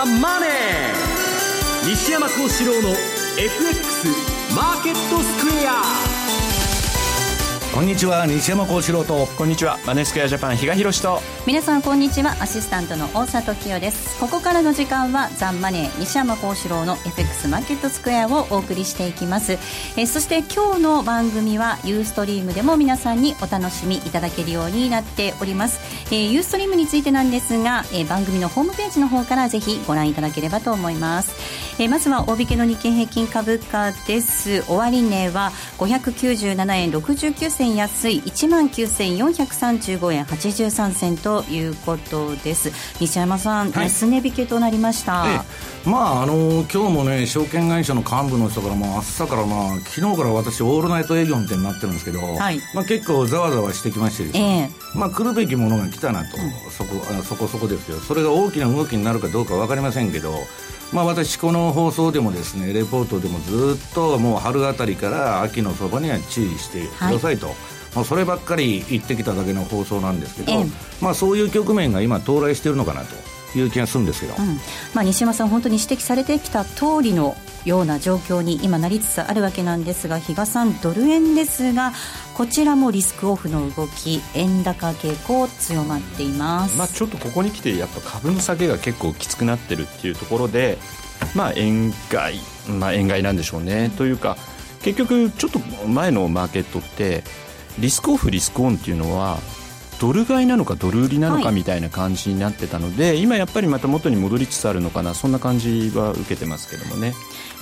ザ・マネー」西山幸四郎の FX マーケットスクエア。こんにちは西山幸四郎と。こんにちはマネースクエアジャパン比嘉宏と。皆さんこんにちはアシスタントの大里清です。ここからの時間はザンマネー西山幸四郎の FX マーケットスクエアをお送りしていきます。えそして今日の番組はユーストリームでも皆さんにお楽しみいただけるようになっております。えユーストリームについてなんですがえ番組のホームページの方からぜひご覧いただければと思いますえまずは大引けの日経平均株価です。終値は597円69銭銭安い1万9435円83銭ということです。西山さん、はい、安値引けとなりました、まああの今日もね証券会社の幹部の人からも朝からまあ昨日から私オールナイト営業みたいになってるんですけど、はい、まあ結構ざわざわしてきましてですね、えー、まあ来るべきものが来たなと、うん、そこそこそこですよ。それが大きな動きになるかどうか分かりませんけどまあ、私、この放送でもですねレポートでもずっともう春あたりから秋のそばには注意してくださいと。はい。まあ、そればっかり言ってきただけの放送なんですけど、まあ、そういう局面が今到来しているのかなという気がするんですけど、うん、まあ、西山さん本当に指摘されてきた通りのような状況に今なりつつあるわけなんですが比嘉さんドル円ですがこちらもリスクオフの動き円高傾向強まっています、まあ、ちょっとここに来てやっぱ株の下げが結構きつくなってるっていうところでまあ円買い、まあ、円買いなんでしょうね、うん、というか結局ちょっと前のマーケットってリスクオフリスクオンっていうのはドル買いなのかドル売りなのかみたいな感じになってたので、はい、今やっぱりまた元に戻りつつあるのかなそんな感じは受けてますけどもね。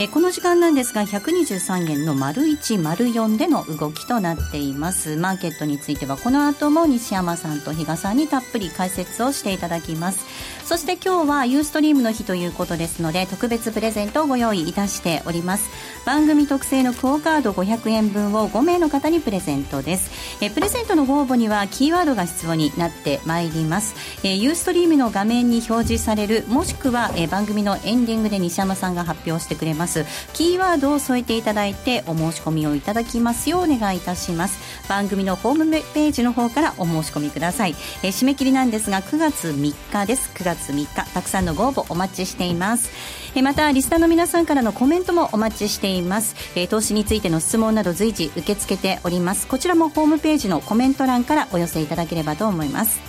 えこの時間なんですが123円の丸1丸4での動きとなっています。マーケットについてはこの後も西山さんと比嘉さんにたっぷり解説をしていただきます。そして今日はユーストリームの日ということですので特別プレゼントをご用意いたしております。番組特製のクオカード500円分を5名の方にプレゼントです。えプレゼントのご応募にはキーワードが必要になってまいります。えユーストリームの画面に表示されるもしくはえ番組のエンディングで西山さんが発表してくれます。キーワードを添えていただいてお申し込みをいただきますようお願いいたします。番組のホームページの方からお申し込みください。え締め切りなんですが9月3日です。9月3日たくさんのご応募お待ちしています。えまたリスナーの皆さんからのコメントもお待ちしています。え投資についての質問など随時受け付けております。こちらもホームページのコメント欄からお寄せいただければと思います。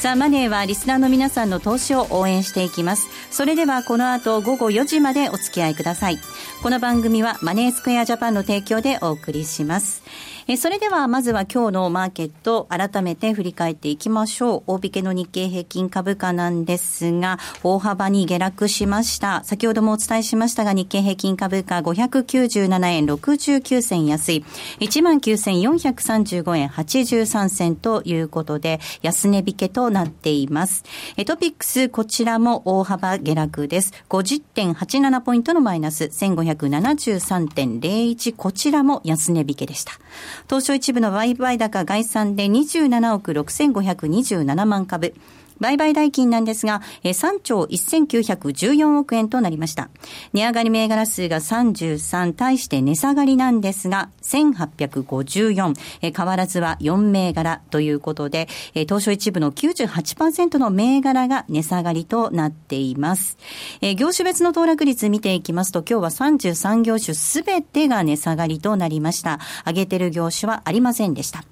ザ・マネーはリスナーの皆さんの投資を応援していきます。それではこの後午後4時までお付き合いください。この番組はマネースクエアジャパンの提供でお送りします。えそれではまずは今日のマーケット改めて振り返っていきましょう。大引けの日経平均株価なんですが、大幅に下落しました。先ほどもお伝えしましたが、日経平均株価597円69銭安い、19,435円83銭ということで、安値引けとなっています。えトピックス、こちらも大幅下落です。50.87ポイントのマイナス、1573.01、こちらも安値引けでした。東証一部の売買高概算で27億6527万株。売買代金なんですが、3兆1914億円となりました。値上がり銘柄数が33、対して値下がりなんですが、1854、変わらずは4銘柄ということで、東証一部の98%の銘柄が値下がりとなっています。業種別の騰落率見ていきますと、今日は33業種すべてが値下がりとなりました。上げてる業種はありませんでした。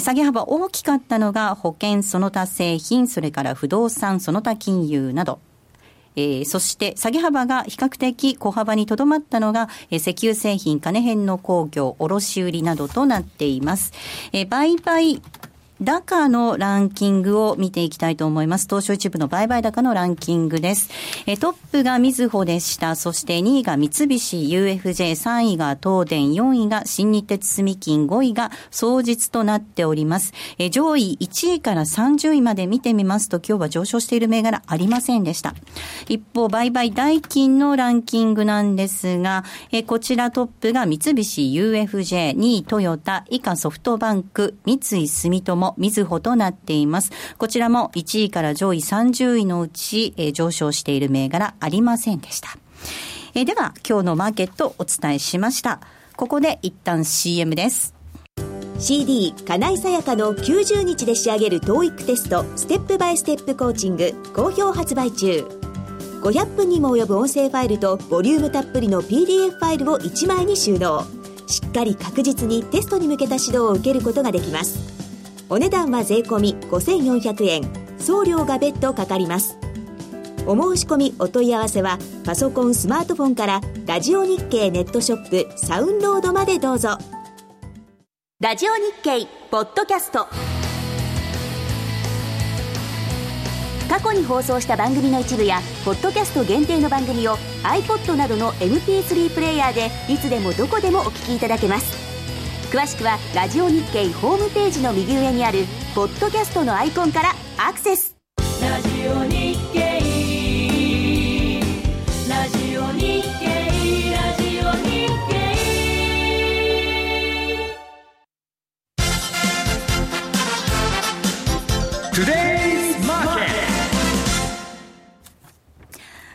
下げ幅大きかったのが保険、その他製品、それから不動産、その他金融など、えー、そして下げ幅が比較的小幅にとどまったのが、えー、石油製品、金編の工業、卸売などとなっています。えー、売買高のランキングを見ていきたいと思います。東証一部の売買高のランキングです。えトップがみずほでした。そして2位が三菱 UFJ、3位が東電、4位が新日鉄住金、5位が総実となっております。え上位1位から30位まで見てみますと、今日は上昇している銘柄ありませんでした。一方、売買代金のランキングなんですが、えこちらトップが三菱 UFJ、2位トヨタ、以下ソフトバンク、三井住友、みずほとなっています。こちらも1位から上位30位のうち、えー、上昇している銘柄ありませんでした。えー、では、今日のマーケットをお伝えしました。ここで一旦 CM です。CD 金井さやかの90日で仕上げる TOEIC テストステップバイステップコーチング好評発売中500分にも及ぶ音声ファイルとボリュームたっぷりの PDF ファイルを1枚に収納しっかり確実にテストに向けた指導を受けることができますお値段は税込5400円。送料が別途かかります。お申し込みお問い合わせはパソコンスマートフォンからラジオ日経ネットショップサウンロードまでどうぞ。ラジオ日経ポッドキャスト。過去に放送した番組の一部やポッドキャスト限定の番組を iPod などの MP3 プレイヤーでいつでもどこでもお聞きいただけます。詳しくはラジオ日経ホームページの右上にあるポッドキャストのアイコンからアクセス。ラジオ日経。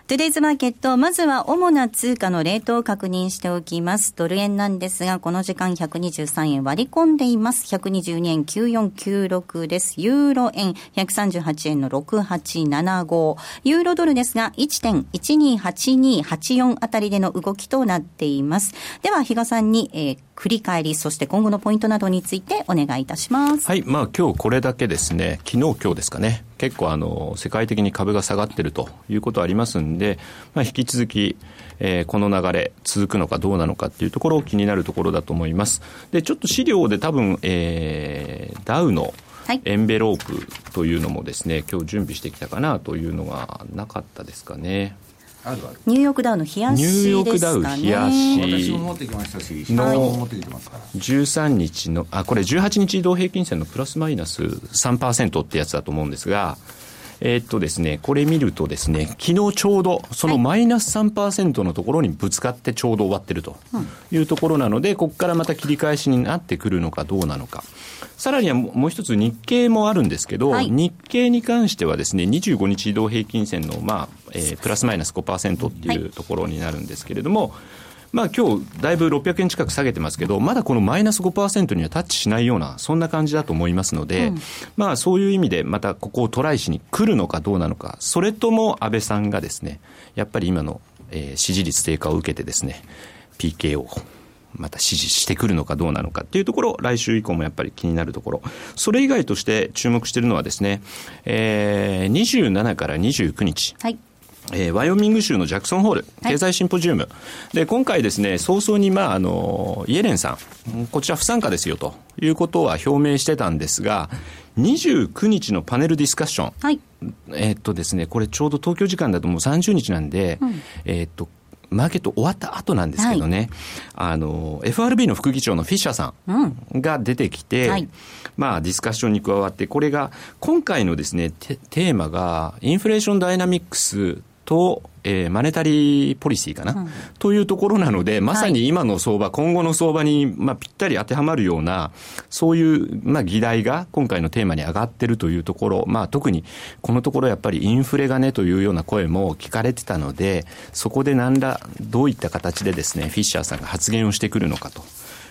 トゥデイズマーケット、まずは主な通貨のレートを確認しておきます。ドル円なんですが、この時間123円割り込んでいます。122円9496です。ユーロ円138円の6875。ユーロドルですが、1.128284あたりでの動きとなっています。では、比嘉さんに、えー、振り返り、そして今後のポイントなどについてお願いいたします。はい、まあ今日これだけですね、昨日今日ですかね、結構あの、世界的に株が下がってるということありますんで、まあ引き続き、えー、この流れ続くのかどうなのかっていうところを気になるところだと思います。で、ちょっと資料で多分、えー、ダウのエンベロープというのもですね、今日準備してきたかなというのがなかったですかね。あるある。ニューヨークダウの冷やし、ね、ニューヨークダウ冷やし。私も持ってきましたしの13日のあこれ18日移動平均線のプラスマイナス3%ってやつだと思うんですがえー、っとですね、これ見るとですね、昨日ちょうどそのマイナス3%のところにぶつかってちょうど終わってるというところなので、ここからまた切り返しになってくるのかどうなのか。さらにはもう一つ日経もあるんですけど、はい、日経に関してはですね、25日移動平均線の、まあ、えー、プラスマイナス5%っていうところになるんですけれども、はいまあ今日だいぶ600円近く下げてますけど、まだこのマイナス5%にはタッチしないような、そんな感じだと思いますので、うん、まあそういう意味でまたここをトライしに来るのかどうなのか、それとも安倍さんがですね、やっぱり今の、えー、支持率低下を受けてですね、PK をまた支持してくるのかどうなのかっていうところ、来週以降もやっぱり気になるところ。それ以外として注目しているのはですね、えー、27から29日。はい。えー、ワイオミング州のジャクソンホール経済シンポジウム、はい、で今回ですね早々に、まあ、あのイエレンさんこちら不参加ですよということは表明してたんですが29日のパネルディスカッション、はい、えー、っとですねこれちょうど東京時間だともう30日なんで、うん、えー、っとマーケット終わった後なんですけどね、はい、あの、FRB の副議長のフィッシャーさんが出てきて、うんはい、まあ、ディスカッションに加わって、これが、今回のですね、テーマが、インフレーションダイナミックスと、えー、マネタリーポリシーかな、うん、というところなので、まさに今の相場、はい、今後の相場に、まあ、ぴったり当てはまるような、そういう、まあ、議題が今回のテーマに上がってるというところ、まあ、特にこのところやっぱりインフレがねというような声も聞かれてたので、そこで何ら、どういった形でですね、フィッシャーさんが発言をしてくるのかと。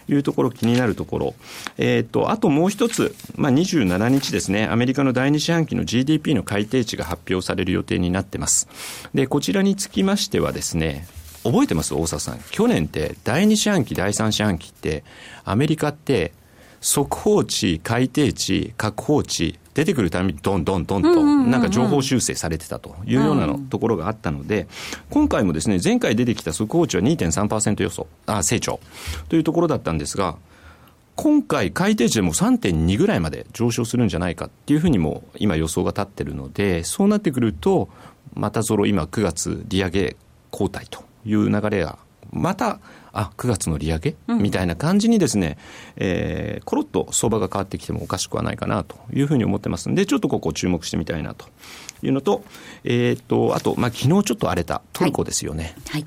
いうところ、気になるところ。えっ、ー、と、あともう一つ、まあ、27日ですね、アメリカの第二四半期の GDP の改定値が発表される予定になってます。で、こちらにつきましてはですね、覚えてます？大沢さん。去年って第二四半期、第三四半期って、アメリカって、速報値、改定値、確報値、出てくるたびにどんどんどんと、なんか情報修正されてたというようなのところがあったので、今回もですね、前回出てきた速報値は2.3%予想、あ、成長。というところだったんですが、今回改定値でも3.2ぐらいまで上昇するんじゃないかっていうふうにも今予想が立ってるので、そうなってくると、またぞろ今9月利上げ交代という流れがまたあ9月の利上げ、みたいな感じにですね、えー、コロッと相場が変わってきてもおかしくはないかなというふうに思ってますんで、ちょっとここ注目してみたいなというのと、えー、っと、あと、まあ、昨日ちょっと荒れたトルコですよね。はい、はい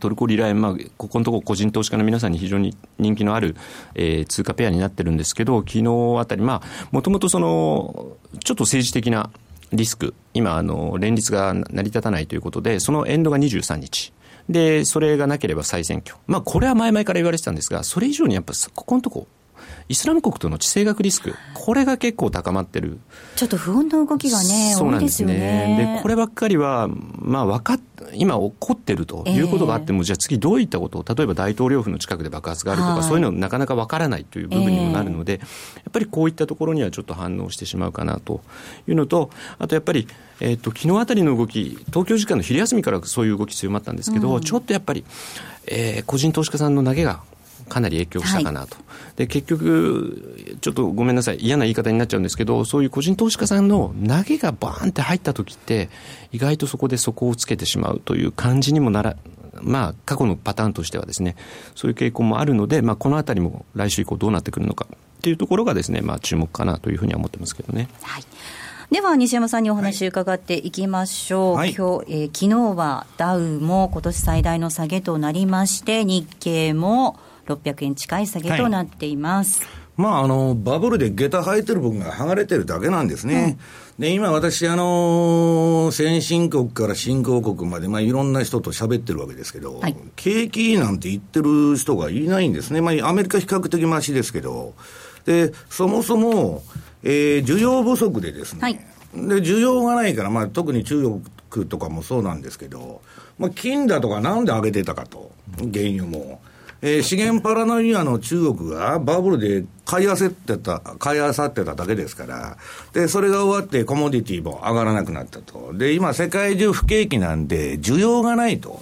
トルコリラ円、まあ、ここのところ個人投資家の皆さんに非常に人気のある、えー、通貨ペアになってるんですけど、昨日あたり、まあ、もともとその、ちょっと政治的なリスク、今、あの、連立が成り立たないということで、そのエンドが23日。で、それがなければ再選挙。まあ、これは前々から言われてたんですが、それ以上にやっぱ、ここのとこ、イスラム国との地政学リスク、これが結構高まってる。ちょっと不穏な動きがね、そうなんですね。で、こればっかりは、まあ、分かっ、今起こってるということがあっても、えー、じゃあ次どういったことを、例えば大統領府の近くで爆発があるとか、はい、そういうのなかなか分からないという部分にもなるので、えー、やっぱりこういったところにはちょっと反応してしまうかなというのと、あとやっぱり、えっ、ー、と、昨日あたりの動き、東京時間の昼休みからそういう動き強まったんですけど、うん、ちょっとやっぱり、えー、個人投資家さんの投げがかなり影響したかなと、はい、で結局、ちょっとごめんなさい、嫌な言い方になっちゃうんですけど、そういう個人投資家さんの投げがバーンって入った時って、意外とそこで底をつけてしまうという感じにもなら、まあ、過去のパターンとしてはですね、そういう傾向もあるので、まあ、このあたりも来週以降どうなってくるのかっていうところがですね、まあ、注目かなというふうには思ってますけどね。はい。では西山さんにお話伺っていきましょう、はい、今日、えー、昨日はダウも今年最大の下げとなりまして日経も600円近い下げとなっています。はいまあ、あの、バブルで下駄履いてる部分が剥がれてるだけなんですね。うん、で、今私、あの、先進国から新興国まで、まあ、いろんな人と喋ってるわけですけど、はい、景気なんて言ってる人がいないんですね。まあ、アメリカ比較的ましですけど、で、そもそも、えー、需要不足でですね、はい、で、需要がないから、まあ、特に中国とかもそうなんですけど、まあ、金だとかなんで上げてたかと、原油も。えー、資源パラノイアの中国がバブルで買いあせってた、買いあさってただけですから、で、それが終わってコモディティも上がらなくなったと。で、今世界中不景気なんで需要がないと。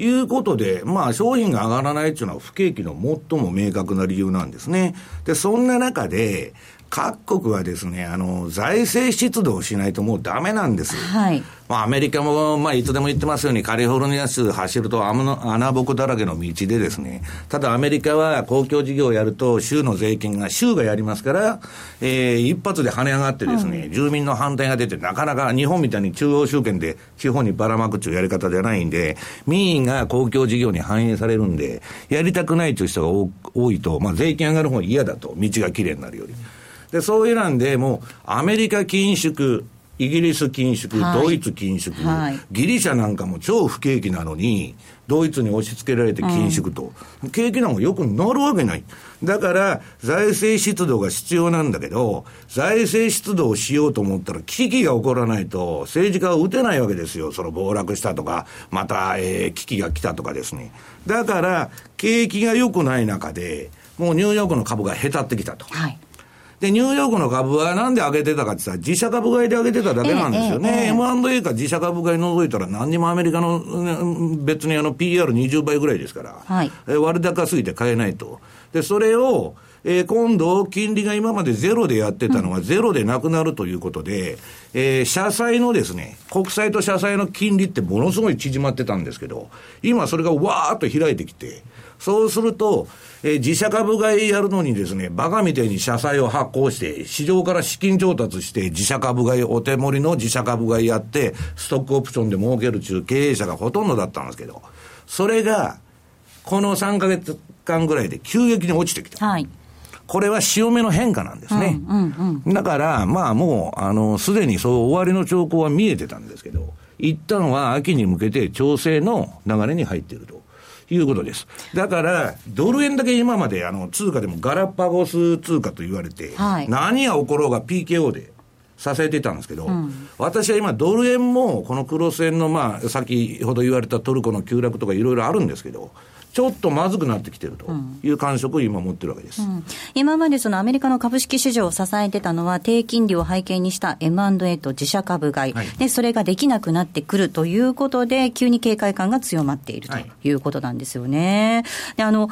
いうことで、まあ商品が上がらないっていうのは不景気の最も明確な理由なんですね。で、そんな中で、各国はですね、あの、財政出動しないともうダメなんです。はい。まあ、アメリカも、まあ、いつでも言ってますように、カリフォルニア州走ると穴ぼこだらけの道でですね、ただアメリカは公共事業をやると、州の税金が州がやりますから、えー、一発で跳ね上がってですね、うん、住民の反対が出て、なかなか日本みたいに中央集権で地方にばらまくというやり方じゃないんで、民意が公共事業に反映されるんで、やりたくないという人が多いと、まあ、税金上がる方が嫌だと、道がきれいになるより。で、そういうなんで、もう、アメリカ緊縮、イギリス緊縮、はい、ドイツ緊縮、はい、ギリシャなんかも超不景気なのに、ドイツに押し付けられて緊縮と、うん、景気なんかよくなるわけない。だから、財政出動が必要なんだけど、財政出動しようと思ったら、危機が起こらないと、政治家は打てないわけですよ。その暴落したとか、また、えー、危機が来たとかですね。だから、景気が良くない中で、もうニューヨークの株がへたってきたと。はいで、ニューヨークの株はなんで上げてたかって言ったら、自社株買いで上げてただけなんですよね。えええ、M&A か自社株買い除いたら何にもアメリカの、別にあの PR20 倍ぐらいですから、はい、割高すぎて買えないと。で、それを、えー、今度、金利が今までゼロでやってたのがゼロでなくなるということで、うん、えー、社債のですね、国債と社債の金利ってものすごい縮まってたんですけど、今それがわーっと開いてきて、そうすると、えー、自社株買いやるのにですね、バカみたいに社債を発行して、市場から資金調達して、自社株買い、お手盛りの自社株買いやって、ストックオプションで儲ける中経営者がほとんどだったんですけど、それが、この3か月間ぐらいで急激に落ちてきた。はい。これは潮目の変化なんですね。うんうんうん、だから、まあもう、あの、すでにそう終わりの兆候は見えてたんですけど、一旦は秋に向けて調整の流れに入っていると。いうことです。だから、ドル円だけ今まであの通貨でもガラパゴス通貨と言われて、はい、何が起ころうが PKO で支えてたんですけど、うん、私は今、ドル円もこのクロス円の、まあ、先ほど言われたトルコの急落とかいろいろあるんですけど、ちょっとまずくなってきてるという感触を今持ってるわけです、うん、今までそのアメリカの株式市場を支えてたのは、低金利を背景にした M&A と自社株買い、はい、で、それができなくなってくるということで、急に警戒感が強まっているとい。うことなんですよね。はい、であの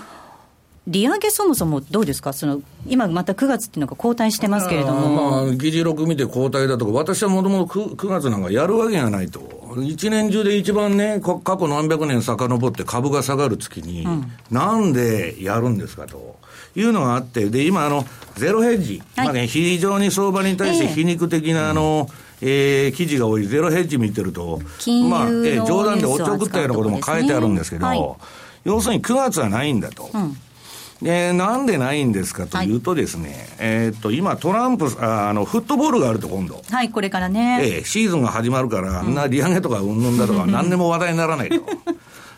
利上げそもそもどうですか、その今また9月っていうのが後退してますけれども。まあ、議事録見て後退だとか、私はもともと 9, 月なんかやるわけがないと、一年中で一番ね、過去何百年遡って株が下がる月に、うん、なんでやるんですかと。いうのがあって、で、今、あの、ゼロヘッジ、はい、まあね、非常に相場に対して皮肉的な、あの、えー、記事が多いゼロヘッジ見てると、まあ、えー、冗談でおちょくったようなことも書いてあるんですけど、はい、要するに9月はないんだと。うんで、なんでないんですかというとですね、はい、えっと、今トランプあ、の、フットボールがあると今度。はい、これからね。ええ、シーズンが始まるから、あんな利上げとかうんぬんだとか、何でも話題にならないと。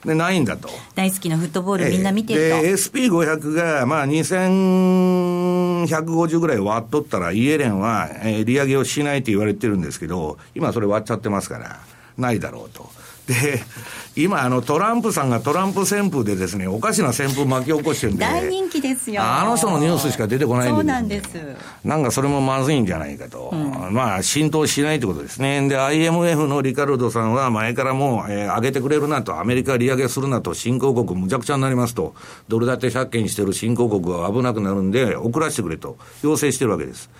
で、ないんだと。大好きなフットボールみんな見てると。で、SP500 が、まあ、2150ぐらい割っとったら、イエレンは、えー、利上げをしないと言われてるんですけど、今それ割っちゃってますから、ないだろうと。で、今、あの、トランプさんがトランプ旋風でですね、おかしな旋風巻き起こしてるんで。大人気ですよ。あの人のニュースしか出てこないんで、そうなんです。なんかそれもまずいんじゃないかと。うん、まあ、浸透しないってことですね。で、IMF のリカルドさんは前からもう、えー、上げてくれるなと、アメリカ利上げするなと、新興国むちゃくちゃになりますと、ドル建て借金してる新興国は危なくなるんで、遅らせてくれと、要請してるわけです。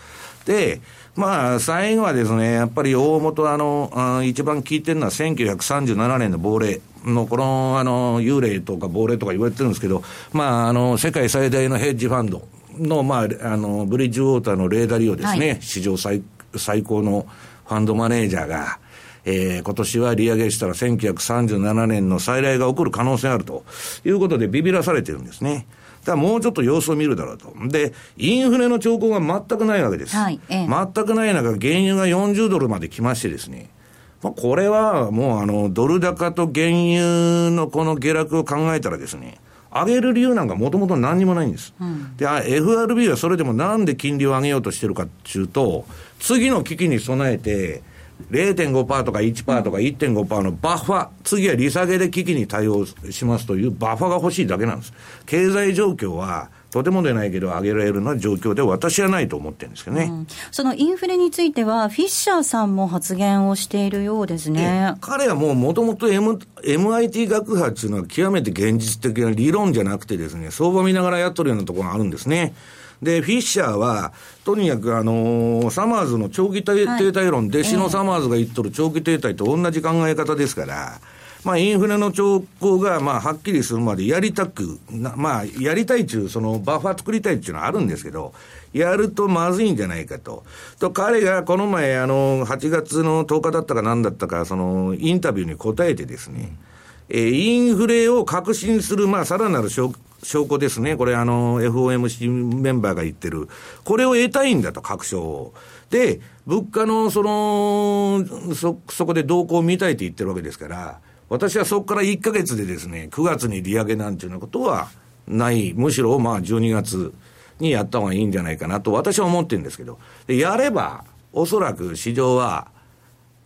で、まあ、最後はですね、やっぱり大元、あの、あ一番聞いてるのは1937年の亡霊の、この、あの、幽霊とか亡霊とか言われてるんですけど、まあ、あの、世界最大のヘッジファンドの、まあ、あの、ブリッジウォーターのレーダリオですね、はい、史上最、最高のファンドマネージャーが、えー、今年は利上げしたら1937年の再来が起こる可能性あるということでビビらされてるんですね。だもうちょっと様子を見るだろうと。で、インフレの兆候が全くないわけです。はいええ、全くない中、原油が40ドルまで来ましてですね。まあ、これはもうあの、ドル高と原油のこの下落を考えたらですね、上げる理由なんかもともと何にもないんです。うん、で、FRB はそれでもなんで金利を上げようとしてるかっていうと、次の危機に備えて、0.5%とか1%とか1.5%のバッファ、次は利下げで危機に対応しますというバッファが欲しいだけなんです。経済状況は、とてもでないけど上げられるような状況で私はないと思ってるんですけどね、うん、そのインフレについては、フィッシャーさんも発言をしているようですね。彼はもうもともと MIT 学派っていうのは極めて現実的な理論じゃなくてですね、相場見ながらやっとるようなところがあるんですね。で、フィッシャーは、とにかくあのー、サマーズの長期停滞論、弟子のサマーズが言っとる長期停滞と同じ考え方ですから、まあ、インフレの兆候が、まあ、はっきりするまでやりたく、まあ、やりたいっていう、その、バッファー作りたいっていうのはあるんですけど、やるとまずいんじゃないかと。と、彼がこの前、あの、8月の10日だったか何だったか、その、インタビューに答えてですね、えー、インフレを確信する、まあ、さらなる証拠ですね。これ、あの、FOMC メンバーが言ってる。これを得たいんだと、確証を。で、物価の、その、そ、そこで動向を見たいと言ってるわけですから、私はそこから1か月でですね、9月に利上げなんていうようなことはない。むしろ、まあ、12月にやった方がいいんじゃないかなと、私は思ってるんですけど。で、やれば、おそらく市場は、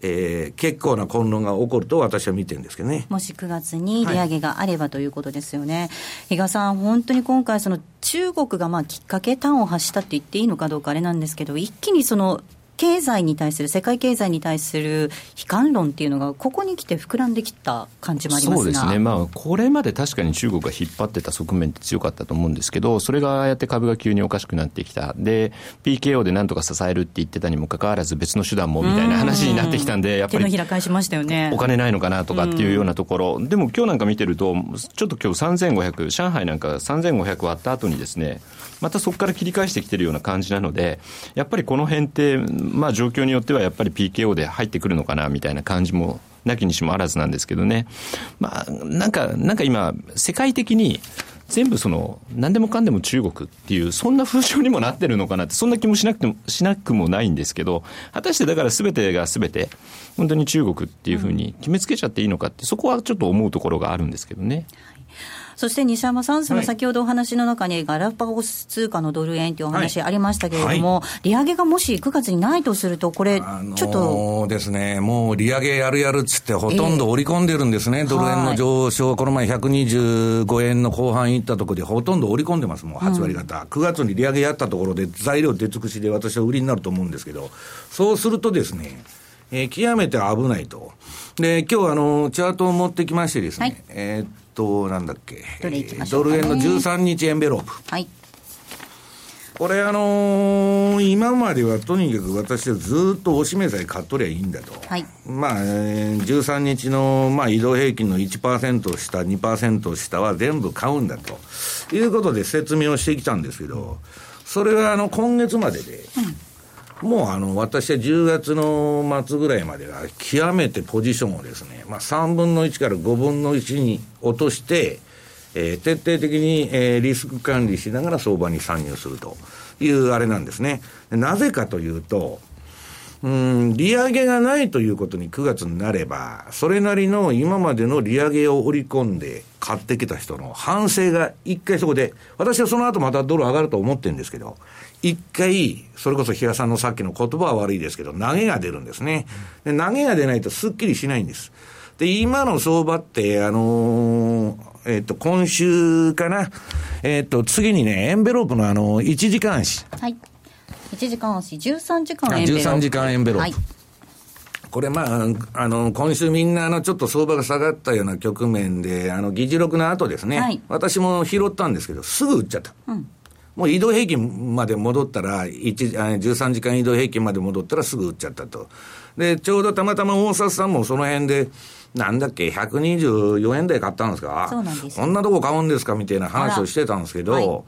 えー、結構な混乱が起こると私は見てるんですけどね。もし9月に利上げがあれば、ということですよね。比嘉さん、本当に今回、その中国がまあきっかけ、端を発したって言っていいのかどうかあれなんですけど、一気にその経済に対する、世界経済に対する悲観論っていうのが、ここに来て膨らんできた感じもありますそうですね、まあ、これまで確かに中国が引っ張ってた側面って強かったと思うんですけど、それがああやって株が急におかしくなってきた、で、PKO でなんとか支えるって言ってたにもかかわらず、別の手段もみたいな話になってきたんで、やっぱり、手の返しましたよね。お金ないのかなとかっていうようなところ、でも今日なんか見てると、ちょっと今日3500、上海なんか3500割った後にですね、またそこから切り返してきてるような感じなので、やっぱりこの辺って、まあ、状況によってはやっぱり PKO で入ってくるのかなみたいな感じもなきにしもあらずなんですけどね、まあ、なんか、なんか今、世界的に全部その、何でもかんでも中国っていう、そんな風潮にもなってるのかなって、そんな気もしなくても、しなくもないんですけど、果たしてだから全てが全て、本当に中国っていうふうに決めつけちゃっていいのかって、そこはちょっと思うところがあるんですけどね。そして西山さん、その先ほどお話の中に、ガラパゴス通貨のドル円というお話ありましたけれども、はい、利上げがもし9月にないとすると、これ、ちょっと。そうですね、もう利上げやるやるっつって、ほとんど織り込んでるんですね、えー、ドル円の上昇、はい、この前125円の後半いったところで、ほとんど織り込んでます、もう8割方、うん、9月に利上げやったところで、材料出尽くしで私は売りになると思うんですけど、そうするとですね、えー、極めて危ないと。で、今日あの、チャートを持ってきましてですね、はい、えっと、なんだっけ、ドル,、円の13日エンベロープ。はい。これあのー、今まではとにかく私はずっとおしめさえ買っとりゃいいんだと。はい。まあ、えー、13日の、まあ、移動平均の1%下、2%下は全部買うんだと。いうことで説明をしてきたんですけど、それはあの、今月までで、うんもうあの、私は10月の末ぐらいまでは、極めてポジションをですね、まあ3分の1から5分の1に落として、えー、徹底的に、えー、リスク管理しながら相場に参入するというあれなんですね。なぜかというと、うん、利上げがないということに9月になれば、それなりの今までの利上げを織り込んで買ってきた人の反省が一回そこで、私はその後またドル上がると思ってるんですけど、一回、それこそ比嘉さんのさっきの言葉は悪いですけど、投げが出るんですね。で投げが出ないとすっきりしないんです。で、今の相場って、あのー、えっ、と、今週かな。えっ、ー、と、次にね、エンベロープのあの、1時間足。はい。1時間足、13時間エンベロープ。13時間エンベロープ。はいこれまあ、あの、今週みんなあの、ちょっと相場が下がったような局面で、あの、議事録の後ですね、はい、私も拾ったんですけど、すぐ売っちゃった。うんもう移動平均まで戻ったら、13時間移動平均まで戻ったらすぐ売っちゃったと。で、ちょうどたまたま大札さんもその辺で、なんだっけ、124円台買ったんですか？そうなんですこんなとこ買うんですか？みたいな話をしてたんですけど、はい、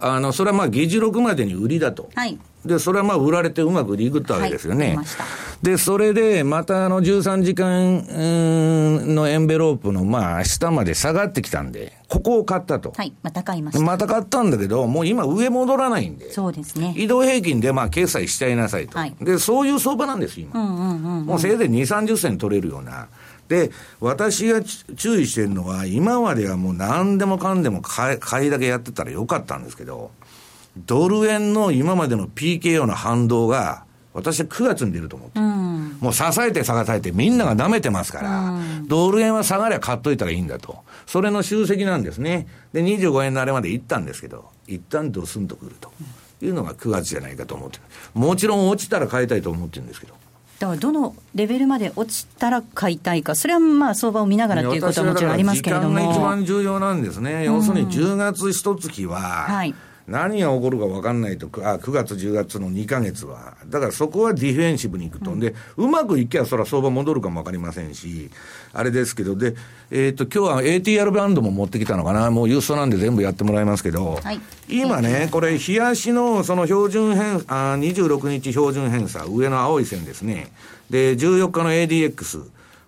あの、それはまあ議事録までに売りだと。はい。で、それはまあ売られてうまくリグったわけですよね。はい、で、それで、またあの13時間のエンベロープのまあ下まで下がってきたんで、ここを買ったと。はい、また買いました。また買ったんだけど、もう今上戻らないんで。そうですね。移動平均でまあ決済しちゃいなさいと。はい、で、そういう相場なんです、今。うん、うん、もうせいぜい2、30銭取れるような。で、私が注意してるのは、今まではもう何でもかんでも買い買いだけやってたらよかったんですけど、ドル円の今までの PKO の反動が、私は9月に出ると思って、うん、もう支えて支えてみんなが舐めてますから、うん、ドル円は下がりゃ買っといたらいいんだと。それの集積なんですね。で、25円のあれまで行ったんですけど、一旦ドスンとくるというのが9月じゃないかと思ってる。もちろん落ちたら買いたいと思ってるんですけど。だからどのレベルまで落ちたら買いたいか、それはまあ相場を見ながらということはもちろんありますけれども。時間が一番重要なんですね。要するに10月一月は、はい何が起こるか分かんないと、あ9月、10月の2か月は、だからそこはディフェンシブに行くと、うん、でうまくいけばそれは相場戻るかも分かりませんし、あれですけど、で、えっ、ー、と今日は ATR バンドも持ってきたのかな、もう郵送なんで全部やってもらいますけど、はい、今ね、これ、冷やしのその標準偏あ、26日標準偏差、上の青い線ですね、で、14日の ADX、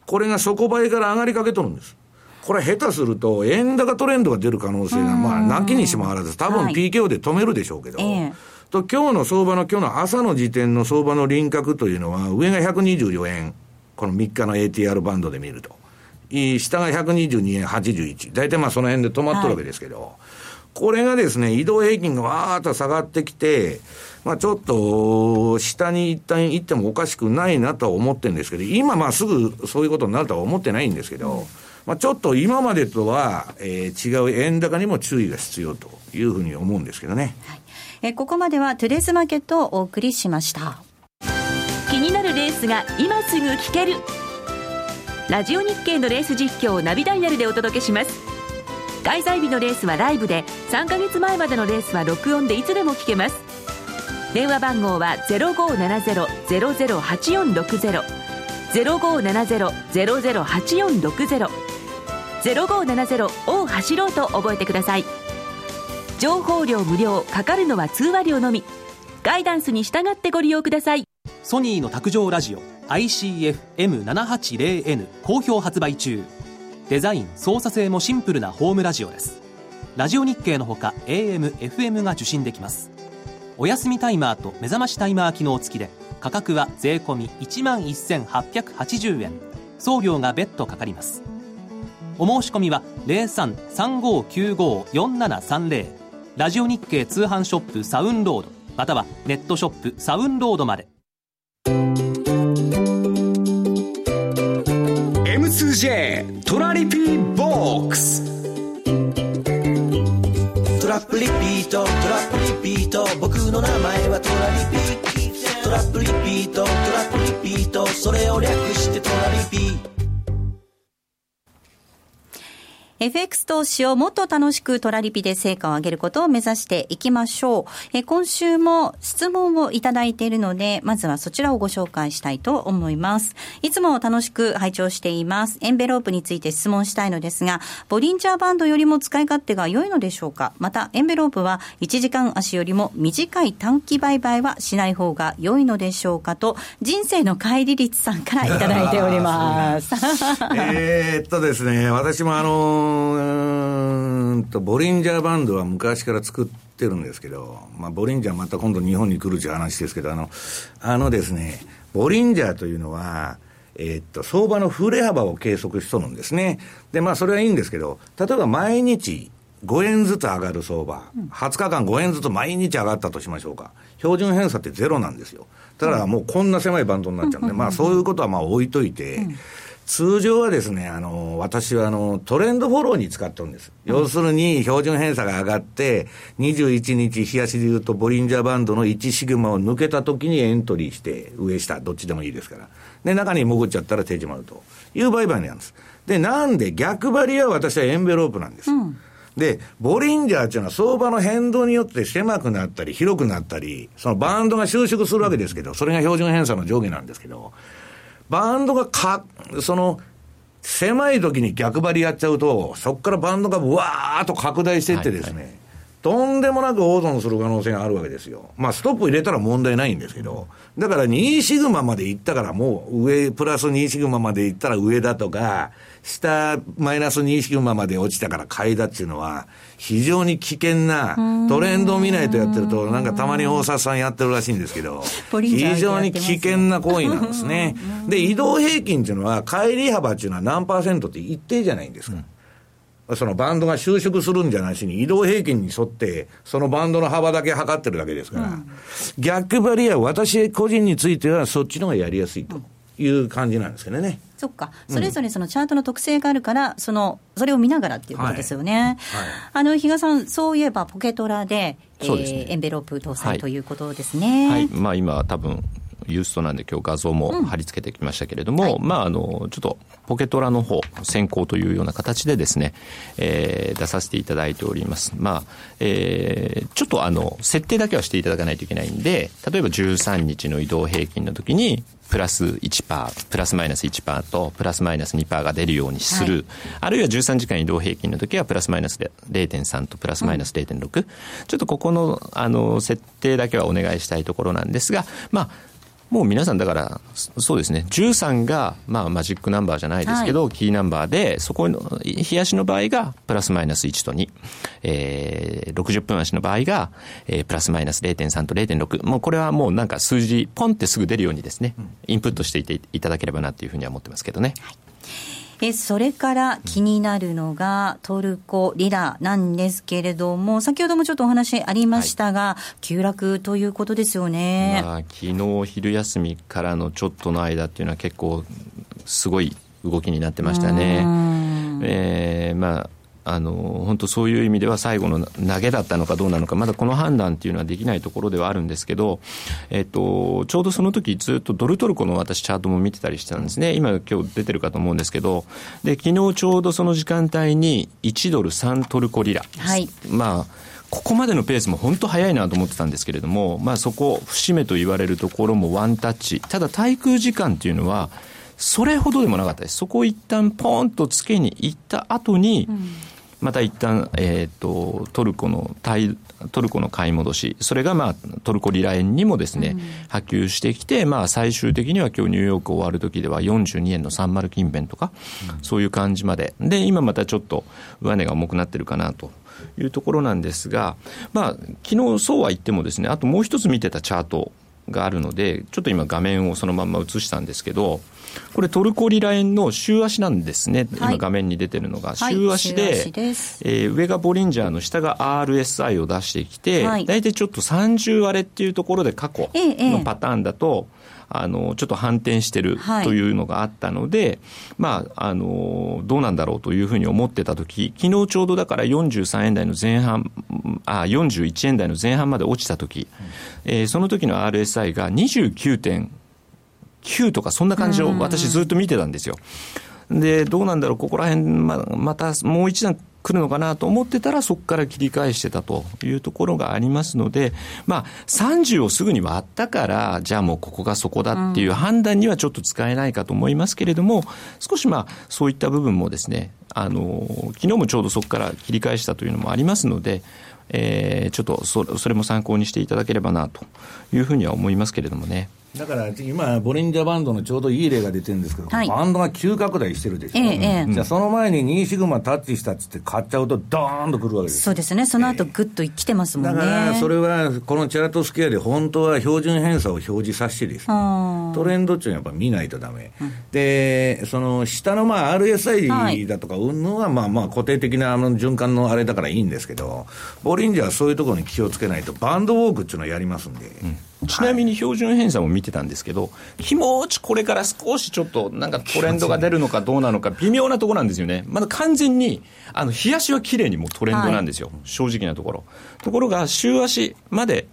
これが底倍から上がりかけとるんです。これ下手すると、円高トレンドが出る可能性が、まあ、なきにしもあらず、多分 PKO で止めるでしょうけど、はいえ。と、今日の相場の、今日の朝の時点の相場の輪郭というのは、上が124円、この3日の ATR バンドで見ると。下が122円81。大体まあその辺で止まっとるわけですけど、はい、これがですね、移動平均がわーっと下がってきて、まあちょっと、下に一旦行ってもおかしくないなとは思ってるんですけど、今まあすぐそういうことになるとは思ってないんですけど、うんまあ、ちょっと今までとは、えー、違う円高にも注意が必要というふうに思うんですけどね。はい、えー、ここまではトゥデーズマーケットをお送りしました。気になるレースが今すぐ聞ける。ラジオ日経のレース実況をナビダイヤルでお届けします。開催日のレースはライブで、3か月前までのレースは録音でいつでも聞けます。電話番号は0570-008460。0570-008460 0570を走ろうと覚えてください。情報量無料かかるのは通話料のみ。ガイダンスに従ってご利用ください。ソニーの卓上ラジオ ICF-M780N 好評発売中。デザイン操作性もシンプルなホームラジオです。ラジオ日経のほか AM、FM が受信できます。お休みタイマーと目覚ましタイマー機能付きで価格は税込1万1880円。送料が別途かかります。お申し込みは0335954730ラジオ日経通販ショップサウンロードまたはネットショップサウンロードまで。M2J トラリピーボックス。トラップリピートトラップリピート。僕の名前はトラリピトラップリピートトラップリピート。それを略してトラリピー FX 投資をもっと楽しくトラリピで成果を上げることを目指していきましょう。え今週も質問をいただいているので、まずはそちらをご紹介したいと思います。いつも楽しく拝聴しています。エンベロープについて質問したいのですが、ボリンジャーバンドよりも使い勝手が良いのでしょうか？また、エンベロープは1時間足よりも短い短期売買はしない方が良いのでしょうか？と、人生の帰り率さんからいただいております。えっとですね、私もあのと、ボリンジャーバンドは昔から作ってるんですけど、まあ、ボリンジャーまた今度日本に来るという話ですけど、あの、あのですね、ボリンジャーというのは、えー、っと、相場の振れ幅を計測しとるんですね。で、まあ、それはいいんですけど、例えば毎日5円ずつ上がる相場、20日間5円ずつ毎日上がったとしましょうか。標準偏差ってゼロなんですよ。だからもうこんな狭いバンドになっちゃうんで、まあそういうことはまあ置いといて、通常はですね、あの、私はあの、トレンドフォローに使ってるんです。要するに、標準偏差が上がって、21日、日足で言うと、ボリンジャーバンドの1シグマを抜けた時にエントリーして、上下、どっちでもいいですから。で、中に潜っちゃったら手締まるという売買なんです。で、なんで逆張りは私はエンベロープなんです。うんで、ボリンジャーっていうのは相場の変動によって狭くなったり広くなったり、そのバンドが収縮するわけですけど、それが標準偏差の上下なんですけど、バンドがか、その、狭い時に逆張りやっちゃうと、そこからバンドがわーっと拡大していってですね、はいはい、とんでもなく大損する可能性があるわけですよ。まあ、ストップ入れたら問題ないんですけど、だから2シグマまで行ったからもう上、プラス2シグマまで行ったら上だとか、下マイナス2シグマまで落ちたから買いだっていうのは、非常に危険な、トレンドを見ないとやってると、なんかたまに大沢さんやってるらしいんですけど、非常に危険な行為なんですね。で、移動平均っていうのは、帰り幅っていうのは何パーセントって一定じゃないんですか？そのバンドが収縮するんじゃなしに、移動平均に沿って、そのバンドの幅だけ測ってるだけですから、うん、逆張りは私個人については、そっちの方がやりやすいという感じなんですけどね。そっか、それぞれそのチャートの特性があるから、そのそれを見ながらっていうことですよね。はい。はい、あの比嘉さん、そういえばポケトラで、ですね、えー、エンベロープ搭載ということですね。はい、まあ、今、多分ユーストなんで今日画像も貼り付けてきましたけれども、うん。はい、まああのちょっとポケトラの方先行というような形でですね、えー、出させていただいております。まあ、えー、ちょっとあの設定だけはしていただかないといけないんで、例えば13日の移動平均の時にプラス1%、プラスマイナス1%とプラスマイナス2%が出るようにする、はい、あるいは13時間移動平均の時はプラスマイナス0.3とプラスマイナス0.6、うん、ちょっとここのあの設定だけはお願いしたいところなんですが、まあもう皆さんだから、そうですね、13が、まあ、マジックナンバーじゃないですけど、はい、キーナンバーで、そこの、冷やしの場合が、プラスマイナス1と2、えー、60分足の場合が、えー、プラスマイナス0.3と0.6、もうこれはもうなんか数字、ポンってすぐ出るようにですね、インプットしていていただければなというふうには思ってますけどね。はいえそれから気になるのがトルコリラなんですけれども、先ほどもちょっとお話ありましたが、はい、急落ということですよね、まあ、昨日昼休みからのちょっとの間っていうのは結構すごい動きになってましたね。えー、まああの本当そういう意味では最後の投げだったのかどうなのかまだこの判断っていうのはできないところではあるんですけど、えっと、ちょうどその時ずっとドルトルコの私チャートも見てたりしてたんですね。今今日出てるかと思うんですけど。で昨日ちょうどその時間帯に1ドル3トルコリラ、はい、まあここまでのペースも本当早いなと思ってたんですけれども、まあ、そこ節目と言われるところもワンタッチ。ただ対空時間っていうのはそれほどでもなかったです。そこを一旦ポンとつけに行った後に、うんまた一旦、えーと、トルコのトルコの買い戻し。それが、まあ、トルコリラ円にもですね、うん、波及してきて、まあ、最終的には今日ニューヨーク終わる時では42円の30近辺とか、うん、そういう感じまで。で今またちょっと上値が重くなってるかなというところなんですが、まあ、昨日そうは言ってもですねあともう一つ見てたチャートがあるのでちょっと今画面をそのまま映したんですけどこれトルコリラ円の週足なんですね、はい、今画面に出てるのが、週足で,、はい、でえー、上がボリンジャーの下が RSI を出してきて、はい、大体ちょっと30割れっていうところで過去のパターンだと、ええあのちょっと反転してるというのがあったので、はい、まあ、あのどうなんだろうというふうに思ってた時昨日ちょうどだから43円台の前半あ41円台の前半まで落ちた時、うん、えー、その時の RSI が29.9とかそんな感じを私ずっと見てたんですよ。でどうなんだろうここら辺ままたもう一段来るのかなと思ってたら、そこから切り返してたというところがありますので、まあ、30をすぐに割ったから、じゃあもうここがそこだっていう判断にはちょっと使えないかと思いますけれども、少しまあ、そういった部分もですね、あの、昨日もちょうどそこから切り返したというのもありますので、えー、ちょっとそそれも参考にしていただければなというふうには思いますけれどもね。だから今、ボリンジャーバンドのちょうどいい例が出てるんですけど、はい、バンドが急拡大してるでしょ、ええ、じゃあその前に2シグマタッチしたっつって買っちゃうと、ドーンとくるわけです。そうですね、その後ぐっと来てますもんね。だからそれは、このチャートスケアで本当は標準偏差を表示させてです、ね、トレンドっていうのはやっぱ見ないとだめ、うん、で、その下のまあ RSI だとか、うんぬはまあまあ固定的なあの循環のあれだからいいんですけど、ボリンジャーはそういうところに気をつけないと、バンドウォークっていうのをやりますんで。うんちなみに標準偏差も見てたんですけど、気持ちこれから少しちょっとなんかトレンドが出るのかどうなのか、微妙なところなんですよね。まだ完全に、あの、冷やしは綺麗にもうトレンドなんですよ。はい、正直なところ。ところが、週足まで、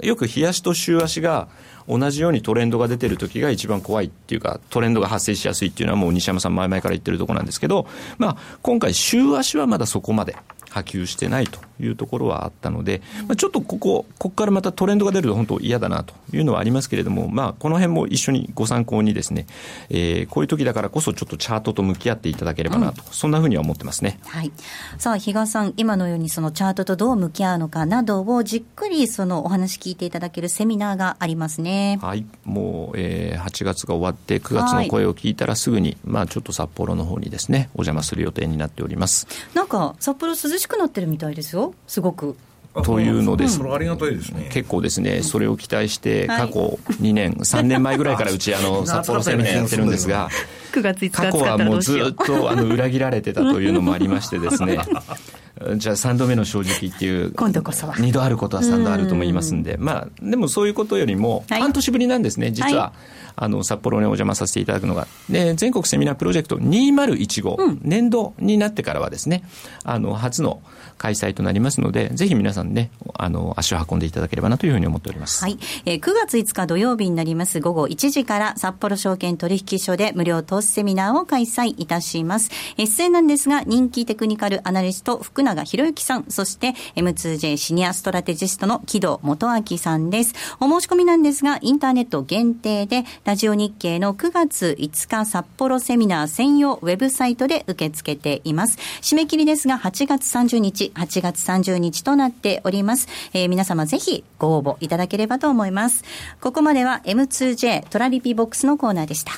よく冷やしと週足が、同じようにトレンドが出てる時が一番怖いっていうか、トレンドが発生しやすいっていうのはもう西山さん前々から言ってるところなんですけど、まあ、今回週足はまだそこまで波及してないというところはあったので、まあ、ちょっとここ、ここからまたトレンドが出ると本当嫌だなというのはありますけれども、まあ、この辺も一緒にご参考にですね、えー、こういう時だからこそちょっとチャートと向き合っていただければなと、うん、そんなふうには思ってますね。はい。さあ、比嘉さん、今のようにそのチャートとどう向き合うのかなどをじっくりそのお話聞いていただけるセミナーがありますね。はい。もう、えー、8月が終わって9月の声を聞いたらすぐに、まあちょっと札幌の方にですね、お邪魔する予定になっております。なんか、札幌涼しくなってるみたいですよ。すごく。というのです、ありがたいですね。結構ですね、それを期待して、過去2年、3年前ぐらいからうち、あの札幌セミナーやってるんですが、9月5日過去はもうずっとあの裏切られてたというのもありましてですね。じゃあ3度目の正直っていう今度こそは。2度あることは3度あるとも言いますんで。まあでもそういうことよりも半年ぶりなんですね、実は、あの札幌にお邪魔させていただくのがで全国セミナープロジェクト2015、うん、年度になってからはですねあの初の開催となりますので、ぜひ皆さんね、あの、足を運んでいただければなというふうに思っております。はい。えー、9月5日土曜日になります午後1時から札幌証券取引所で無料投資セミナーを開催いたします。出演なんですが、人気テクニカルアナリスト福永博之さん、そして M2J シニアストラテジストの木戸元明さんです。お申し込みなんですが、インターネット限定で、ラジオ日経の9月5日札幌セミナー専用ウェブサイトで受け付けています。締め切りですが、8月30日、8月30日となっております。えー、皆様ぜひご応募いただければと思います。ここまでは M2J トラリピボックスのコーナーでした。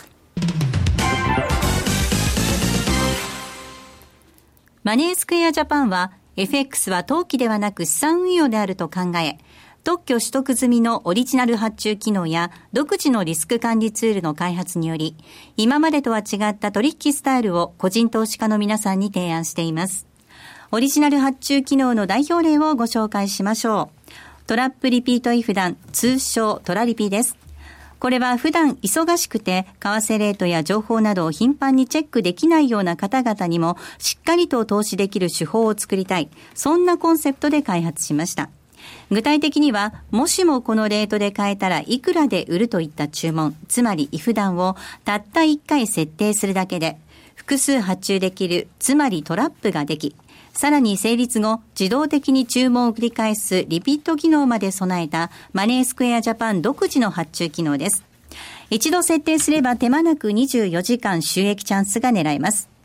マネースクエアジャパンは FX は投機ではなく資産運用であると考え、特許取得済みのオリジナル発注機能や独自のリスク管理ツールの開発により、今までとは違った取引スタイルを個人投資家の皆さんに提案しています。オリジナル発注機能の代表例をご紹介しましょう。トラップリピートイフダン、通称トラリピです。これは普段忙しくて、為替レートや情報などを頻繁にチェックできないような方々にも、しっかりと投資できる手法を作りたい。そんなコンセプトで開発しました。具体的には、もしもこのレートで買えたらいくらで売るといった注文、つまりイフダンをたった1回設定するだけで、複数発注できる、つまりトラップができ、さらに成立後、自動的に注文を繰り返すリピット機能まで備えたマネースクエアジャパン独自の発注機能です。一度設定すれば手間なく24時間収益チャンスが狙えます。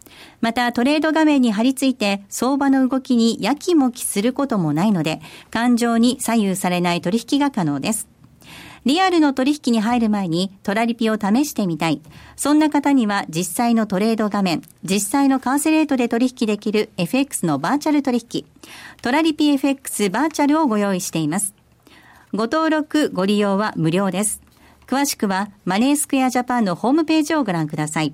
またトレード画面に貼り付いて相場の動きにやきもきすることもないので、感情に左右されない取引が可能です。リアルの取引に入る前にトラリピを試してみたい。そんな方には実際のトレード画面、実際の為替レートで取引できる FX のバーチャル取引、トラリピ FX バーチャルをご用意しています。ご登録、ご利用は無料です。詳しくはマネースクエアジャパンのホームページをご覧ください。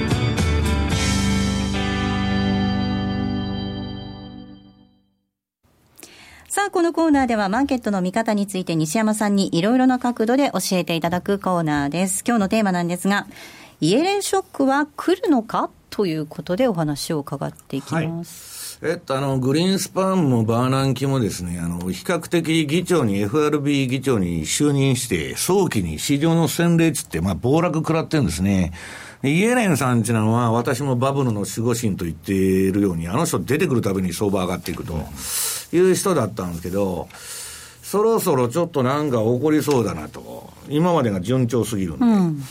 さあ、このコーナーではマーケットの見方について西山さんにいろいろな角度で教えていただくコーナーです。今日のテーマなんですが、イエレンショックは来るのか？ということでお話を伺っていきます。はい、えっと、あの、グリーンスパンもバーナンキもですね、あの、比較的議長に、FRB 議長に就任して、早期に市場の洗礼値って、まあ、暴落食らってるんですね。イエレンさんっていうのは、私もバブルの守護神と言っているように、あの人出てくるたびに相場上がっていくという人だったんですけど、そろそろちょっとなんか起こりそうだなと。今までが順調すぎるんで。うん、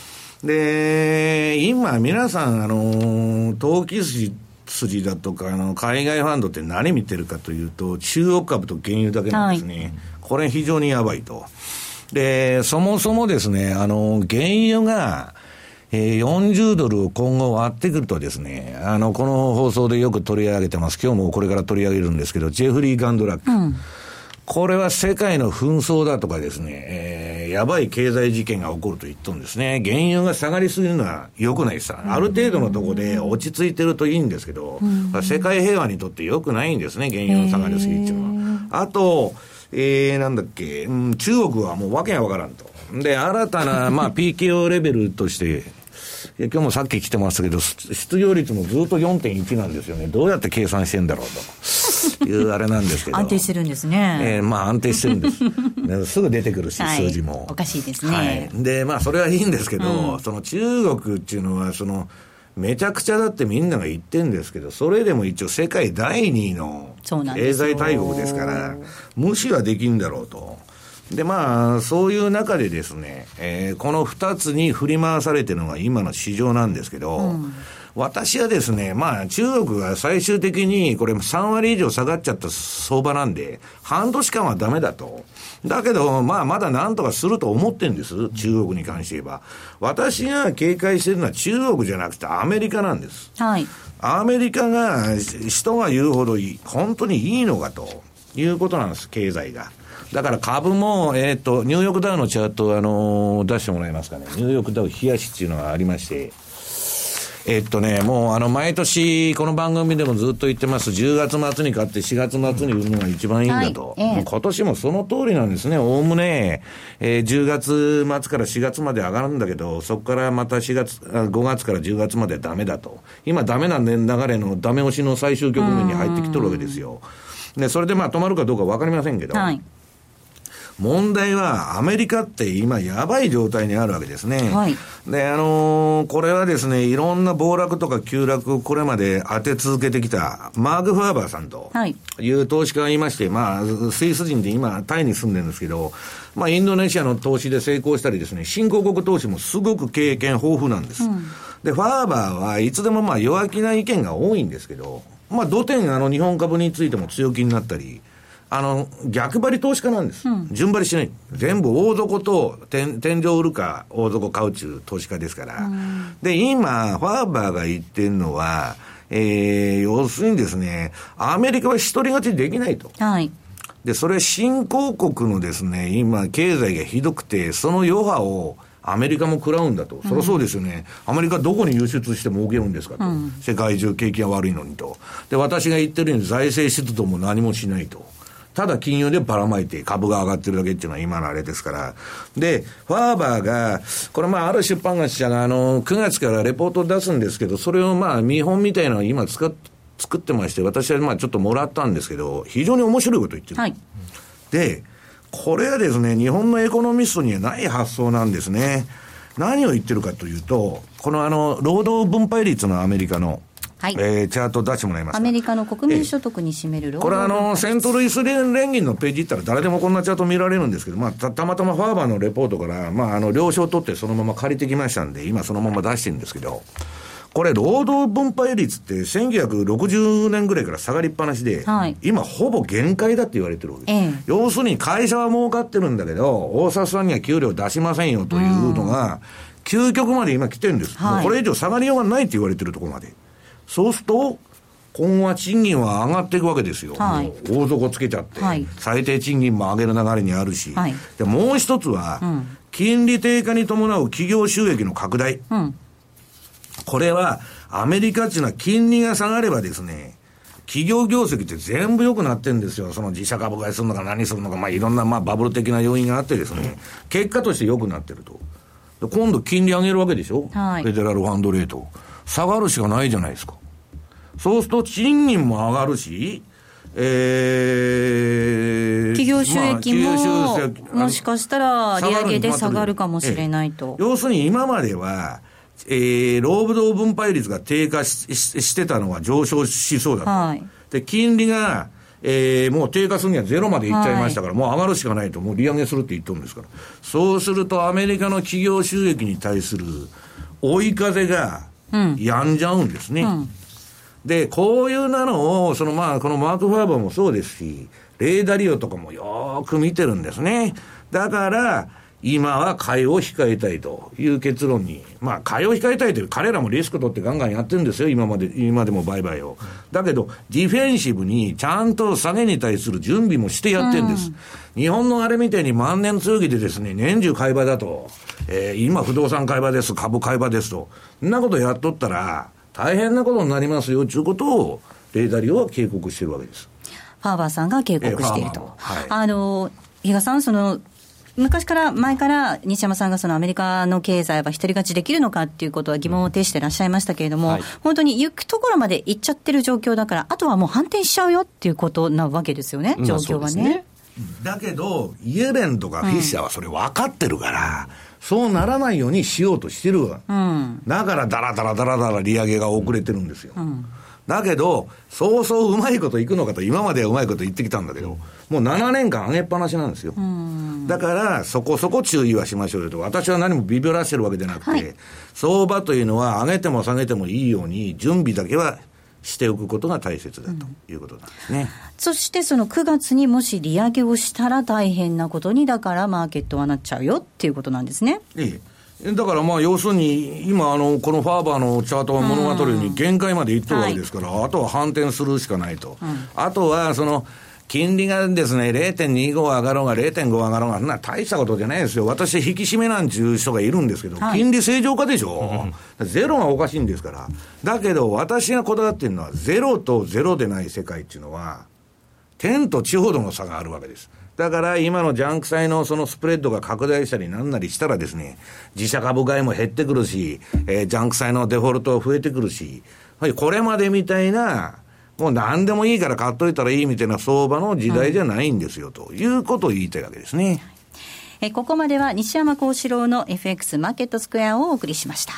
で、今皆さん、あの、投機筋、筋だとか、あの、海外ファンドって何見てるかというと、中国株と原油だけなんですね。はい、これ非常にやばいと。で、そもそもですね、あの、原油が、えー、40ドルを今後割ってくるとですね、あの、この放送でよく取り上げてます。今日もこれから取り上げるんですけど、ジェフリー・ガンドラック。うん、これは世界の紛争だとかですね、えー、やばい経済事件が起こると言っとるんですね。原油が下がりすぎるのは良くないさ。ある程度のところで落ち着いてるといいんですけど、うん、世界平和にとって良くないんですね、原油の下がりすぎっていうのは。あと、えー、なんだっけ、うん、中国はもうわけがわからんと。で、新たな、まあ、PKO レベルとして、今日もさっき来てましたけど、失業率もずっと4.1なんですよね。どうやって計算してんだろうというあれなんですけど。安定してるんですね。えー、まあ安定してるんです。すぐ出てくるし、はい、数字も。おかしいですね。はい。で、まあそれはいいんですけど、うん、その中国っていうのは、その、めちゃくちゃだってみんなが言ってんですけど、それでも一応世界第2位の経済大国ですから、無視はできんだろうと。で、まあ、そういう中でですね、えー、この二つに振り回されてるのが今の市場なんですけど、うん、私はですね、まあ、中国が最終的にこれ3割以上下がっちゃった相場なんで、半年間はダメだと。だけど、まあ、まだなんとかすると思ってんです。中国に関して言えば。私が警戒してるのは中国じゃなくてアメリカなんです。はい。アメリカが、人が言うほどいい、本当にいいのかということなんです、経済が。だから株も、えっ、ー、と、ニューヨークダウのチャート、あのー、出してもらえますかね。ニューヨークダウ冷やしっていうのがありまして、えっとね、もうあの、毎年、この番組でもずっと言ってます、10月末に買って4月末に売るのが一番いいんだと。はいええ、今年もその通りなんですね。おおむね、えー、10月末から4月まで上がるんだけど、そこからまた4月、5月から10月までダメだと。今ダメな流れのダメ押しの最終局面に入ってきとるわけですよ。で、それでまあ止まるかどうかわかりませんけど、はい問題はアメリカって今やばい状態にあるわけですね。はい、で、あのー、これはですね、いろんな暴落とか急落をこれまで当て続けてきたマーク・ファーバーさんという投資家がいまして、まあ、スイス人で今タイに住んでるんですけど、まあ、インドネシアの投資で成功したりですね、新興国投資もすごく経験豊富なんです。うん、で、ファーバーはいつでもまあ弱気な意見が多いんですけど、まあ、土点あの日本株についても強気になったり、あの、逆張り投資家なんです。うん、順張りしない。全部大底と天天井売るか、大底買うちゅう投資家ですから。うん、で、今、ファーバーが言ってるのは、えー、要するにですね、アメリカは一人勝ちできないと。はい。で、それは新興国のですね、今、経済がひどくて、その余波を、アメリカも食らうんだと、うん、そりゃそうですよね、アメリカどこに輸出して儲けるんですかと、うん、世界中景気が悪いのにと、で私が言ってるように財政出動も何もしないと。ただ金融でばらまいて株が上がってるだけっていうのは今のあれですから。で、ファーバーが、これまあある出版会社があの、9月からレポートを出すんですけど、それをまあ見本みたいなのを今使っ作ってまして、私はまあちょっともらったんですけど、非常に面白いこと言ってる。はい、で、これはですね、日本のエコノミストにはない発想なんですね。何を言ってるかというと、このあの、労働分配率のアメリカの、はい、えー、チャート出してもらいますアメリカの国民所得に占めるこれあの、セントルイス連銀のページ行ったら誰でもこんなチャート見られるんですけど、まあ、たたまたまファーバーのレポートから、まあ、あの、了承取ってそのまま借りてきましたんで、今そのまま出してるんですけど、これ、労働分配率って1960年ぐらいから下がりっぱなしで、はい、今ほぼ限界だって言われてるわけです。ええ、要するに会社は儲かってるんだけど、大札さんには給料出しませんよというのが、究極まで今来てるんです。はい、これ以上下がりようがないって言われてるところまで。そうすると、今後は賃金は上がっていくわけですよ。はい、大底つけちゃって、はい、最低賃金も上げる流れにあるし。はい、でもう一つは、うん、金利低下に伴う企業収益の拡大。うん、これは、アメリカっていうのは金利が下がればですね、企業業績って全部良くなってるんですよ。その自社株買いするのか何するのか、まあいろんなまあバブル的な要因があってですね、結果として良くなってると。今度金利上げるわけでしょ、はい、フェデラルファンドレート。下がるしかないじゃないですか。そうすると賃金も上がるし、えー、企業収益も、もしかしたら利上げで下がるかもしれないと。要するに今までは、えー、労働分配率が低下ししてたのは上昇しそうだと。はい、で、金利が、えー、もう低下するにはゼロまでいっちゃいましたから、はい、もう上がるしかないと、もう利上げするって言っとるんですから。そうすると、アメリカの企業収益に対する追い風が、やんじゃうんですね。うんうんで、こういうなのを、そのまあ、このマーク・ファーバーもそうですし、レーダリオとかもよーく見てるんですね。だから、今は買いを控えたいという結論に、まあ、買いを控えたいという、彼らもリスク取ってガンガンやってるんですよ、今まで、今でも売買を。だけど、ディフェンシブにちゃんと下げに対する準備もしてやってるんです。うん、日本のあれみたいに万年通期でですね、年中買い場だと、えー、今不動産買い場です、株買い場ですと、そんなことやっとったら、大変なことになりますよということを、レーダーリオは警告してるわけです。ファーバーさんが警告していると。はい、あの、比嘉さん、その、昔から、前から西山さんがそのアメリカの経済は独り勝ちできるのかっていうことは疑問を呈してらっしゃいましたけれども、はい、本当に行くところまで行っちゃってる状況だから、あとはもう反転しちゃうよっていうことなわけですよね、状況はね。ねだけど、イエレンとかフィッシャーはそれ分かってるから、うんそうならないようにしようとしてるわ。うん、だからだらだらだらだら利上げが遅れてるんですよ。うん、だけど、そうそううまいこといくのかと、今まではうまいこと言ってきたんだけど、もう7年間上げっぱなしなんですよ。うん、だから、そこそこ注意はしましょうよと。私は何もビビらしてるわけじゃなくて、はい、相場というのは上げても下げてもいいように、準備だけはしておくことが大切だということなんですね、うん、そしてその9月にもし利上げをしたら大変なことに、だからマーケットはなっちゃうよっていうことなんですね。ええ、だからまあ要するに、今あの、このファーバーのチャートは物語るように限界までいってるわけですから、あとは反転するしかないと。うん、あとはその金利がですね、0.25上がろうが0.5上がろうが、な大したことじゃないですよ。私、引き締めなんちゅう人がいるんですけど、はい、金利正常化でしょ、うん、ゼロがおかしいんですから。だけど、私がこだわってるのは、ゼロとゼロでない世界っていうのは、天と地ほどの差があるわけです。だから今のジャンク債のそのスプレッドが拡大したりなんなりしたらですね、自社株買いも減ってくるし、えー、ジャンク債のデフォルト増えてくるし、はい、これまでみたいな、もう何でもいいから買っといたらいいみたいな相場の時代じゃないんですよ、ということを言いたいわけですね。えここまでは西山幸四郎の FX マーケットスクエアをお送りしました。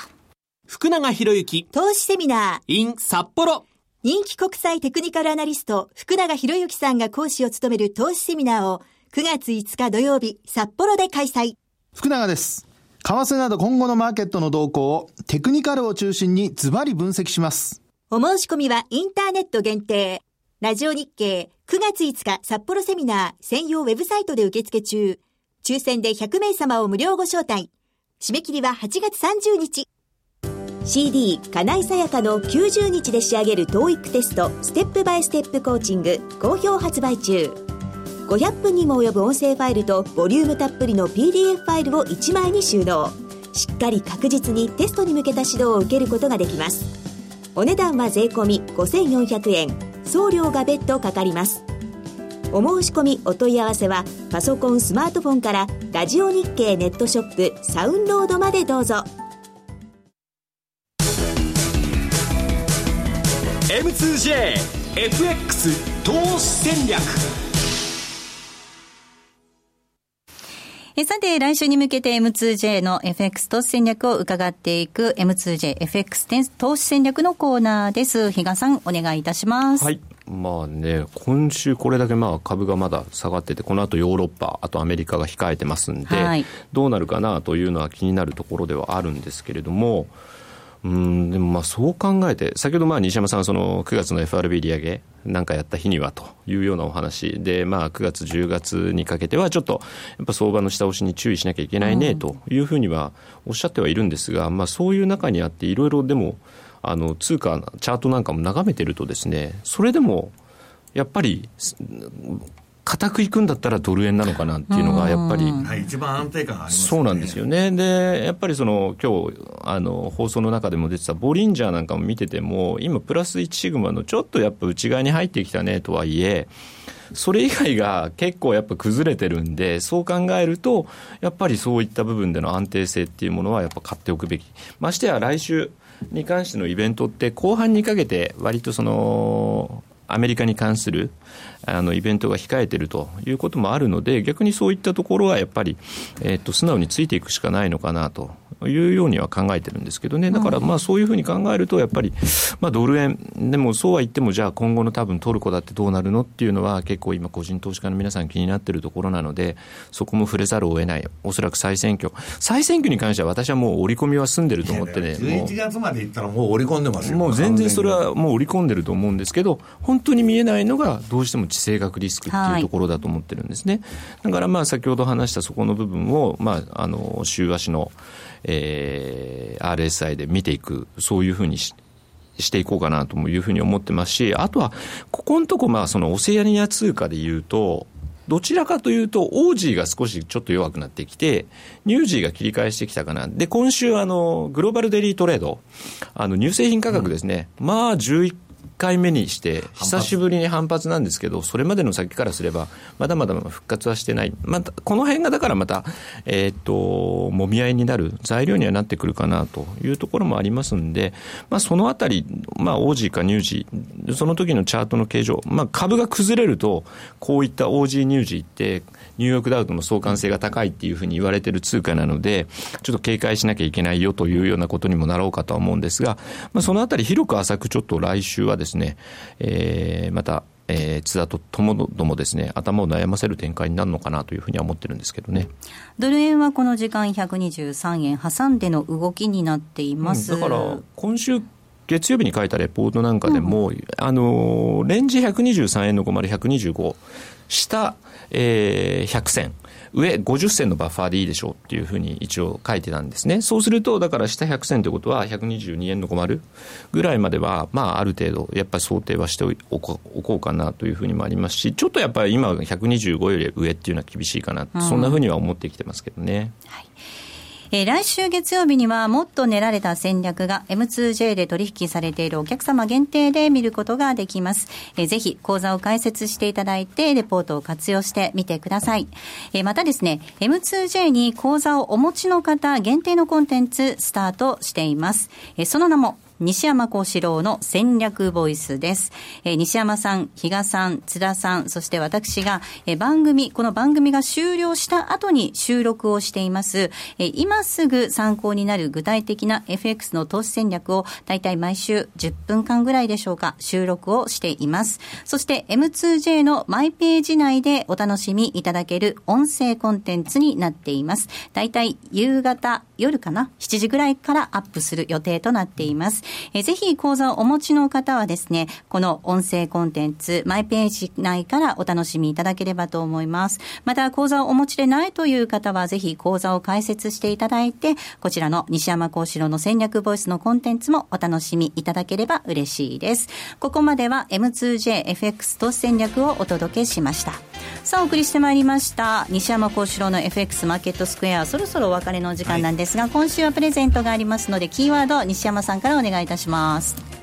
福永博之投資セミナー in 札幌人気国際テクニカルアナリスト福永博之さんが講師を務める投資セミナーを9月5日土曜日札幌で開催。福永です。為替など今後のマーケットの動向をテクニカルを中心にズバリ分析します。お申し込みはインターネット限定。ラジオ日経9月5日札幌セミナー専用ウェブサイトで受付中。抽選で100名様を無料ご招待。締め切りは8月30日。CD 金井さやかの90日で仕上げる TOEIC テストステップバイステップコーチング好評発売中500分にも及ぶ音声ファイルとボリュームたっぷりの PDF ファイルを1枚に収納しっかり確実にテストに向けた指導を受けることができますお値段は税込5400円。送料が別途かかります。お申し込みお問い合わせはパソコンスマートフォンからラジオ日経ネットショップサウンロードまでどうぞ。M2JFX 投資戦略。えさて、来週に向けて M2J の FX 投資戦略を伺っていく M2JFX 投資戦略のコーナーです。比嘉さん、お願いいたします。はい。まあね、今週これだけまあ株がまだ下がってて、この後ヨーロッパ、あとアメリカが控えてますんで、はい、どうなるかなというのは気になるところではあるんですけれども、うんでもまあそう考えて、先ほどまあ西山さん、その9月の FRB 利上げなんかやった日にはというようなお話で、まあ、9月、10月にかけては、ちょっとやっぱ相場の下押しに注意しなきゃいけないねというふうにはおっしゃってはいるんですが、まあ、そういう中にあって、いろいろでも、あの通貨、チャートなんかも眺めてるとですね、それでもやっぱり、固くいくんだったらドル円なのかなっていうのが、やっぱり、一番安定感あります、ね、そうなんですよね。で、やっぱりその、今日、あの、放送の中でも出てたボリンジャーなんかも見てても、今、プラス1シグマのちょっとやっぱ内側に入ってきたねとはいえ、それ以外が結構やっぱ崩れてるんで、そう考えると、やっぱりそういった部分での安定性っていうものはやっぱ買っておくべき。ましてや来週に関してのイベントって後半にかけて割とその、アメリカに関するあのイベントが控えているということもあるので、逆にそういったところはやっぱり、えー、っと素直についていくしかないのかなというようには考えてるんですけどね、だからまあそういうふうに考えると、やっぱり、まあ、ドル円、でもそうは言っても、じゃあ今後の多分トルコだってどうなるのっていうのは、結構今、個人投資家の皆さん気になってるところなので、そこも触れざるを得ない、おそらく再選挙、再選挙に関しては私はもう織り込みは済んでると思ってね、11月までいったらもう織り込んでますよ。もう全然それはもう織り込んでると思うんですけど、本当に見えないのが、どうしても地政学リスクっていうところだと思ってるんですね。だからまあ先ほど話したそこの部分を、まあ、あの週足のえー、RSI で見ていく、そういうふうにししていこうかなというふうに思ってますし、あとは、ここのとこ、まあ、そのオセアニア通貨でいうと、どちらかというと、オージーが少しちょっと弱くなってきて、ニュージーが切り返してきたかな。で、今週、あの、グローバルデリートレード、あの、乳製品価格ですね。うん、まあ、11回目にして、久しぶりに反発なんですけど、それまでの先からすれば、まだまだ復活はしてない、またこの辺がだからまた、えー、っと、もみ合いになる材料にはなってくるかなというところもありますんで、まあ、そのあたり、まあ、オージーかニュージー、その時のチャートの形状、まあ、株が崩れると、こういったオージー、ニュージーって、ニューヨークダウとの相関性が高いっていうふうに言われてる通貨なので、ちょっと警戒しなきゃいけないよというようなことにもなろうかとは思うんですが、まあ、そのあたり広く浅くちょっと来週はですねですね、えー、また、えー、津田とともどもですね、頭を悩ませる展開になるのかなというふうには思ってるんですけどね。ドル円はこの時間123円挟んでの動きになっています。うん、だから、今週月曜日に書いたレポートなんかでも、うん、あの、レンジ123円の50、125、下、えー、100銭。上50銭のバッファーでいいでしょうっていうふうに一応書いてたんですね。そうすると、だから下100銭ということは122円の50ぐらいまでは、まあある程度やっぱり想定はしておこうかなというふうにもありますし、ちょっとやっぱり今125より上っていうのは厳しいかな、うん、そんなふうには思ってきてますけどね。はいえー、来週月曜日にはもっと練られた戦略が M2J で取引されているお客様限定で見ることができます。えー、ぜひ講座を開設していただいて、レポートを活用してみてください。えー、またですね、M2J に講座をお持ちの方限定のコンテンツスタートしています。えー、その名も西山幸四郎の戦略ボイスです。え、西山さん、比嘉さん、津田さん、そして私が、え、番組、この番組が終了した後に収録をしています、え、今すぐ参考になる具体的な FX の投資戦略を大体毎週10分間ぐらいでしょうか、収録をしています。そして M2J のマイページ内でお楽しみいただける音声コンテンツになっています。大体夕方、夜かな ?7 時ぐらいからアップする予定となっています。えー、ぜひ講座をお持ちの方はですね、この音声コンテンツ、マイページ内からお楽しみいただければと思います。また、講座をお持ちでないという方は、ぜひ講座を開設していただいて、こちらの西山幸四郎の戦略ボイスのコンテンツもお楽しみいただければ嬉しいです。ここまでは M2JFX 投資戦略をお届けしました。さあ、お送りしてまいりました。西山幸四郎の FX マーケットスクエア、そろそろお別れの時間なんですが、はい、今週はプレゼントがありますので、キーワード、西山さんからお願いいたします。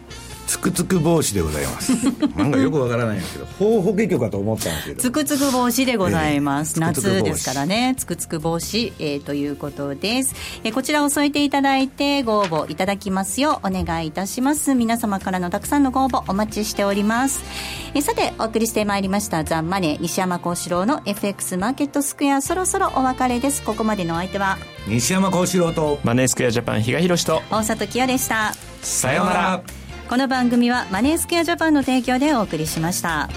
つくつく帽子でございます。なんかよくわからないんですけど法法華経かと思ったんですけど。つくつく帽子でございます、えー、夏ですからね。つくつく帽子、えー、ということです、えー、こちらを添えていただいてご応募いただきますよ。うお願いいたします。皆様からのたくさんのご応募お待ちしております、えー、さてお送りしてまいりましたザ・ンマネー西山幸四郎の FX マーケットスクエア。そろそろお別れです。ここまでのお相手は？西山幸四郎とマネースクエアジャパン比嘉宏と。大里清でした。さようならこの番組はマネースケアジャパンの提供でお送りしました。